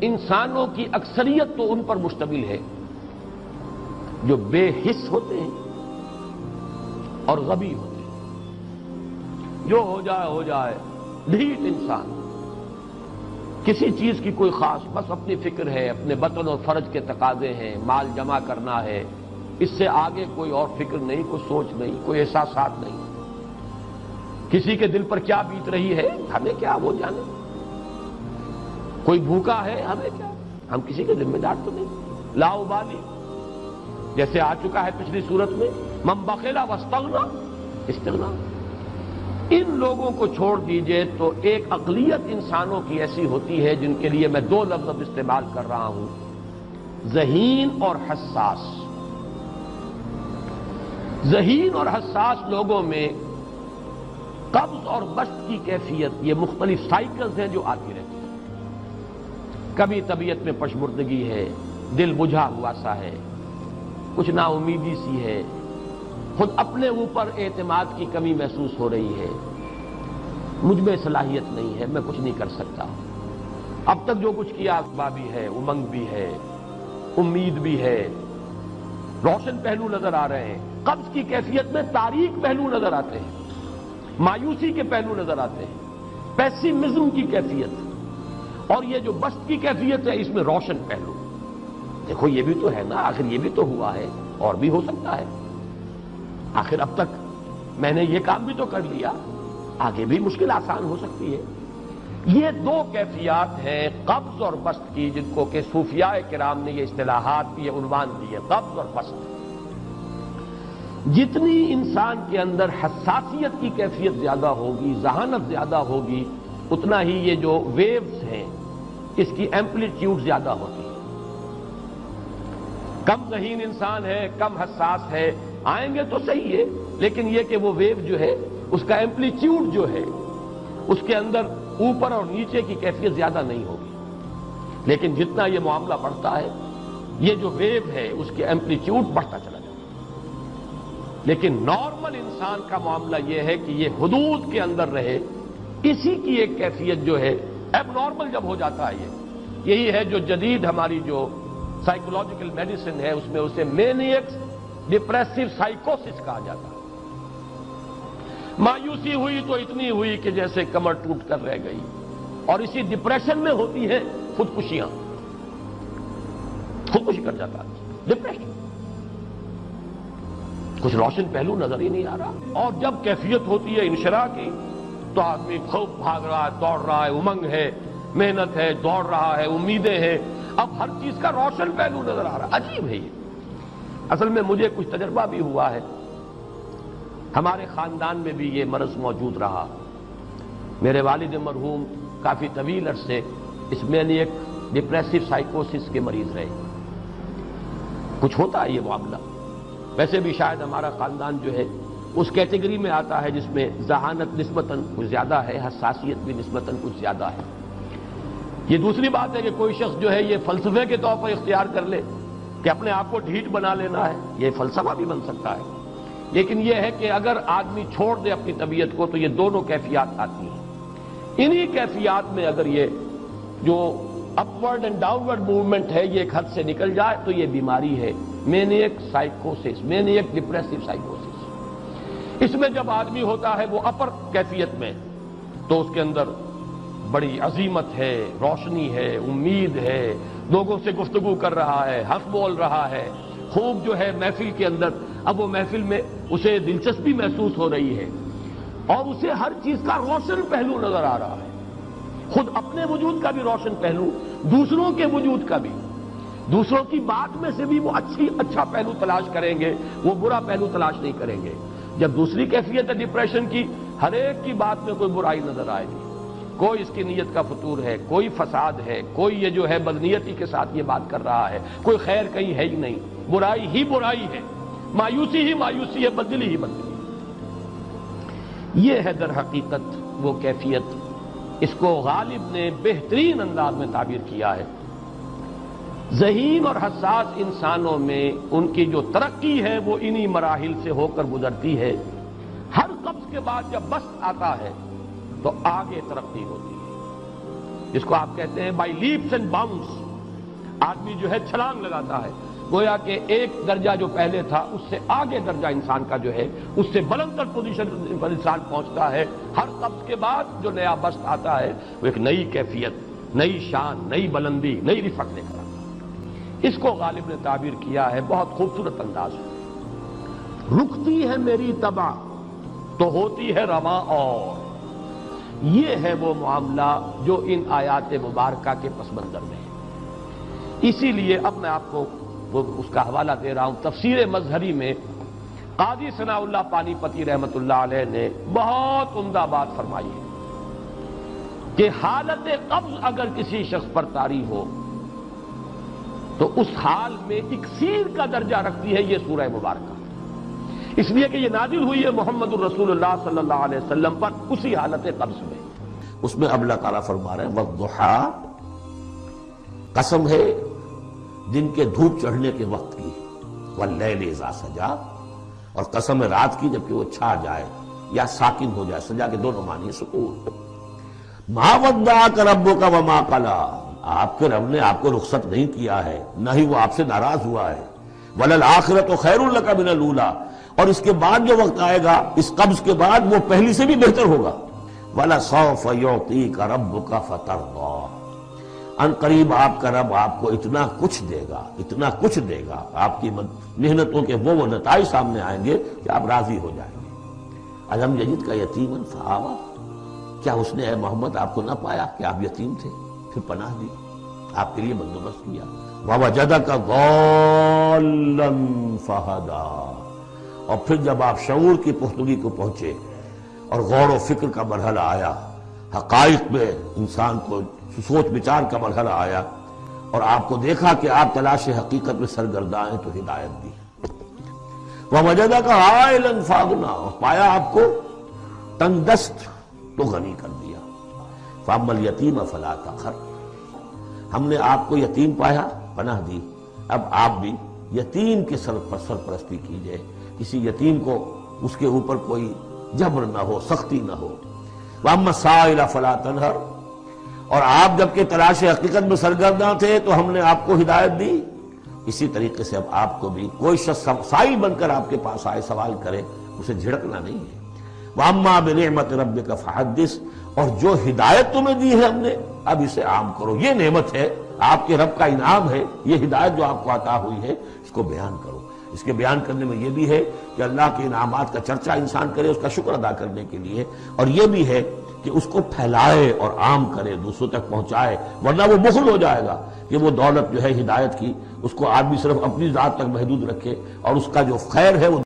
انسانوں کی اکثریت تو ان پر مشتمل ہے، جو بے حص ہوتے ہیں اور غبی ہوتے ہیں۔ جو ہو جائے ہو جائے۔ ڈھیٹ انسان۔ کسی چیز کی کوئی خاص، بس اپنی فکر ہے، اپنے بطن اور فرج کے تقاضے ہیں، مال جمع کرنا ہے۔ اس سے آگے کوئی اور فکر نہیں، کوئی سوچ نہیں، کوئی احساسات نہیں۔ کسی کے دل پر کیا بیت رہی ہے؟ ہمیں کیا وہ جانے؟ کوئی بھوکا ہے؟ ہمیں کیا؟ ہم کسی کے ذمہ دار تو نہیں۔ لا بالی جیسے آ چکا ہے پچھلی صورت میں مم بخیلا وسطنا استغنا۔ ان لوگوں کو چھوڑ دیجیے تو ایک اقلیت انسانوں کی ایسی ہوتی ہے جن کے لیے میں دو لفظ اب استعمال کر رہا ہوں۔ ذہین اور حساس۔ ذہین اور حساس لوگوں میں قبض اور بست کی کیفیت، یہ مختلف سائیکلز ہیں جو آتی رہتی ہیں۔ کبھی طبیعت میں پشمردگی ہے، دل بجھا ہوا سا ہے، کچھ نا امیدی سی ہے۔ خود اپنے اوپر اعتماد کی کمی محسوس ہو رہی ہے۔ مجھ میں صلاحیت نہیں ہے، میں کچھ نہیں کر سکتا۔ اب تک جو کچھ کیا اخبا بھی ہے، امنگ بھی ہے، امید بھی ہے۔ روشن پہلو نظر آ رہے ہیں۔ قبض کی کیفیت میں تاریخ پہلو نظر آتے ہیں۔ مایوسی کے پہلو نظر آتے ہیں۔ پیسیمزم کی کیفیت۔ اور یہ جو بست کی کیفیت ہے، اس میں روشن پہلو۔ دیکھو، یہ بھی تو ہے نا، آخر یہ بھی تو ہوا ہے، اور بھی ہو سکتا ہے۔ آخر اب تک میں نے یہ کام بھی تو کر لیا، آگے بھی مشکل آسان ہو سکتی ہے۔ یہ دو کیفیات ہیں قبض اور بست کی، جن کو کہ صوفیاء کرام نے یہ اصطلاحات یہ عنوان دیے قبض اور بست۔ جتنی انسان کے اندر حساسیت کی کیفیت زیادہ ہوگی، ذہانت زیادہ ہوگی اتنا ہی یہ جو ویوز ہیں، اس کی ایمپلیٹیوڈ زیادہ ہوتی ہے۔ کم ذہین انسان ہے، کم حساس ہے، آئیں گے تو صحیح ہے، لیکن یہ کہ وہ ویو جو ہے، اس کا ایمپلیٹیوڈ جو ہے، اس کے اندر اوپر اور نیچے کی کیفیت زیادہ نہیں ہوگی۔ لیکن جتنا یہ معاملہ بڑھتا ہے، یہ جو ویو ہے، اس کے ایمپلیٹیوڈ بڑھتا چلا جاتا ہے۔ لیکن نارمل انسان کا معاملہ یہ ہے کہ یہ حدود کے اندر رہے۔ اسی کی ایک کیفیت جو ہے اب نارمل جب ہو جاتا ہے یہ، یہی ہے جو جدید ہماری جو سائیکولوجیکل میڈیسن ہے، اس میں اسے مینیکس ڈپریسو سائیکوسس کہا جاتا ہے۔ مایوسی ہوئی تو اتنی ہوئی کہ جیسے کمر ٹوٹ کر رہ گئی۔ اور اسی ڈپریشن میں ہوتی ہیں خودکشیاں۔ خودکشی کر جاتا ہے۔ ڈپریشن کچھ روشن پہلو نظر ہی نہیں آ رہا۔ اور جب کیفیت ہوتی ہے انشرا کی تو آدمی خوب بھاگ رہا ہے، دوڑ رہا ہے، امنگ ہے، محنت ہے، دوڑ رہا ہے، امیدیں ہیں۔ اب ہر چیز کا روشن پہلو نظر آ رہا ہے۔ عجیب ہے یہ۔ اصل میں مجھے کچھ تجربہ بھی ہوا ہے۔ ہمارے خاندان میں بھی یہ مرض موجود رہا۔ میرے والد مرحوم کافی طویل عرصے اس میں ایک ڈپریسو سائیکوسس کے مریض رہے۔ کچھ ہوتا ہے یہ معاملہ۔ ویسے بھی شاید ہمارا خاندان جو ہے اس کیٹیگری میں آتا ہے جس میں ذہانت نسبتاً کچھ زیادہ ہے، حساسیت بھی نسبتاً کچھ زیادہ ہے۔ یہ دوسری بات ہے کہ کوئی شخص جو ہے، یہ فلسفے کے طور پر اختیار کر لے کہ اپنے آپ کو ڈھیٹ بنا لینا ہے، یہ فلسفہ بھی بن سکتا ہے۔ لیکن یہ ہے کہ اگر آدمی چھوڑ دے اپنی طبیعت کو، تو یہ دونوں کیفیات آتی ہیں۔ انہی کیفیات میں اگر یہ جو اپورڈ اینڈ ڈاؤنورڈ موومنٹ ہے، یہ ایک حد سے نکل جائے، تو یہ بیماری ہے۔ مینیک سائیکوسس مینیک ڈپریسو سائیکوسس اس میں جب آدمی ہوتا ہے وہ اپر کیفیت میں، تو اس کے اندر بڑی عظیمت ہے، روشنی ہے، امید ہے، لوگوں سے گفتگو کر رہا ہے، حق بول رہا ہے۔ خوب جو ہے محفل کے اندر، اب وہ محفل میں اسے دلچسپی محسوس ہو رہی ہے۔ اور اسے ہر چیز کا روشن پہلو نظر آ رہا ہے۔ خود اپنے وجود کا بھی روشن پہلو، دوسروں کے وجود کا بھی۔ دوسروں کی بات میں سے بھی وہ اچھی اچھا پہلو تلاش کریں گے، وہ برا پہلو تلاش نہیں کریں گے۔ جب دوسری کیفیت ہے ڈپریشن کی، ہر ایک کی بات میں کوئی برائی نظر آئے گی۔ کوئی اس کی نیت کا فطور ہے، کوئی فساد ہے، کوئی یہ جو ہے بدنیتی کے ساتھ یہ بات کر رہا ہے۔ کوئی خیر کہیں ہے ہی نہیں۔ برائی ہی برائی ہے۔ مایوسی ہی مایوسی ہے، بدلی ہی بدلی۔ یہ ہے در حقیقت وہ کیفیت۔ اس کو غالب نے بہترین انداز میں تعبیر کیا ہے۔ ذہین اور حساس انسانوں میں ان کی جو ترقی ہے وہ انہی مراحل سے ہو کر گزرتی ہے۔ ہر قبض کے بعد جب بس آتا ہے تو آگے ترقی ہوتی ہے۔ جس کو آپ کہتے ہیں بائی لیپس اینڈ باؤنس آدمی جو ہے چھلانگ لگاتا ہے۔ گویا کہ ایک درجہ جو پہلے تھا، اس سے آگے درجہ انسان کا جو ہے، اس سے بلند تر پوزیشن پر انسان پہنچتا ہے۔ ہر قبض کے بعد جو نیا بست آتا ہے، وہ ایک نئی کیفیت، نئی شان، نئی بلندی، نئی رفت لے کر آتا اس کو غالب نے تعبیر کیا ہے، بہت خوبصورت انداز میں رکتی ہے میری تباہ، تو ہوتی ہے رواں اور۔ یہ ہے وہ معاملہ جو ان آیات مبارکہ کے پس منظر میں ہے۔ اسی لیے اب میں آپ کو اس کا حوالہ دے رہا ہوں۔ تفسیر مظہری میں قاضی ثناء اللہ پانی پتی رحمت اللہ علیہ نے بہت عمدہ بات فرمائی ہے کہ حالت قبض اگر کسی شخص پر تاری ہو تو اس حال میں اکسیر کا درجہ رکھتی ہے یہ سورہ مبارکہ۔ اس لیے کہ یہ نازل ہوئی ہے محمد الرسول اللہ صلی اللہ علیہ وسلم پر، اسی حالت قبض میں۔ اس میں اب اللہ تعالیٰ فرما رہے ہیں وضحا قسم ہے دن کے دھوپ چڑھنے کے وقت کی واللیل اذا سجا اور قسم ہے رات کی جبکہ وہ چھا جائے یا ساکن ہو جائے، سجا کے دونوں معنی سکون۔ ما ودا کا وما قلا آپ کے رب نے آپ کو رخصت نہیں کیا ہے، نہ ہی وہ آپ سے ناراض ہوا ہے۔ ولل آخرت و خیر اللہ کا بنا لولا اور اس کے بعد جو وقت آئے گا، اس قبض کے بعد وہ پہلی سے بھی بہتر ہوگا۔ ولا سوف یوتی کا رب کا فتح ان قریب آپ کا رب آپ کو اتنا کچھ دے گا، اتنا کچھ دے گا۔ آپ کی محنتوں کے وہ وہ نتائج سامنے آئیں گے کہ آپ راضی ہو جائیں گے۔ علم یجد کا یتیم فہاوا کیا اس نے اے محمد آپ کو نہ پایا کہ آپ یتیم تھے؟ پھر پناہ دی، آپ کے لیے بندوبست کیا۔ بابا جدہ کا غولن فہدا۔ اور پھر جب آپ شعور کی پختگی کو پہنچے اور غور و فکر کا مرحلہ آیا، حقائق میں انسان کو سوچ بچار کا مرحلہ آیا اور آپ کو دیکھا کہ آپ تلاش حقیقت میں سرگرداں ہیں تو ہدایت دی۔ وہ مجدہ کا آئلن فاغنا پایا آپ کو تنگ دست تو غنی کر دیا فامل یتیم فلا تخر۔ ہم نے آپ کو یتیم پایا، پناہ دی۔ اب آپ بھی یتیم کے سر پر سرپرستی کیجیے۔ کسی یتیم کو اس کے اوپر کوئی جبر نہ ہو، سختی نہ ہو۔ وَأَمَّا سَائِلَ فَلَا تَنْهَرْ۔ اور آپ جبکہ تلاش حقیقت میں سرگرداں تھے تو ہم نے آپ کو ہدایت دی۔ اسی طریقے سے اب آپ کو بھی کوئی شخص سائل بن کر آپ کے پاس آئے، سوال کرے، اسے جھڑکنا نہیں ہے۔ وَأَمَّا بِنِعْمَةِ رَبِّكَ فَحَدِّسْ اور جو ہدایت تمہیں دی ہے ہم نے، اب اسے عام کرو۔ یہ نعمت ہے، آپ کے رب کا انعام ہے، یہ ہدایت جو آپ کو عطا ہوئی ہے، اس کو بیان کرو۔ اس کے بیان کرنے میں یہ بھی ہے کہ اللہ کے انعامات کا چرچا انسان کرے، اس کا شکر ادا کرنے کے لیے۔ اور یہ بھی ہے کہ اس کو پھیلائے اور عام کرے، دوسروں تک پہنچائے، ورنہ وہ بخل ہو جائے گا کہ وہ دولت جو ہے ہدایت کی، اس کو آدمی صرف اپنی ذات تک محدود رکھے اور اس کا جو خیر ہے، وہ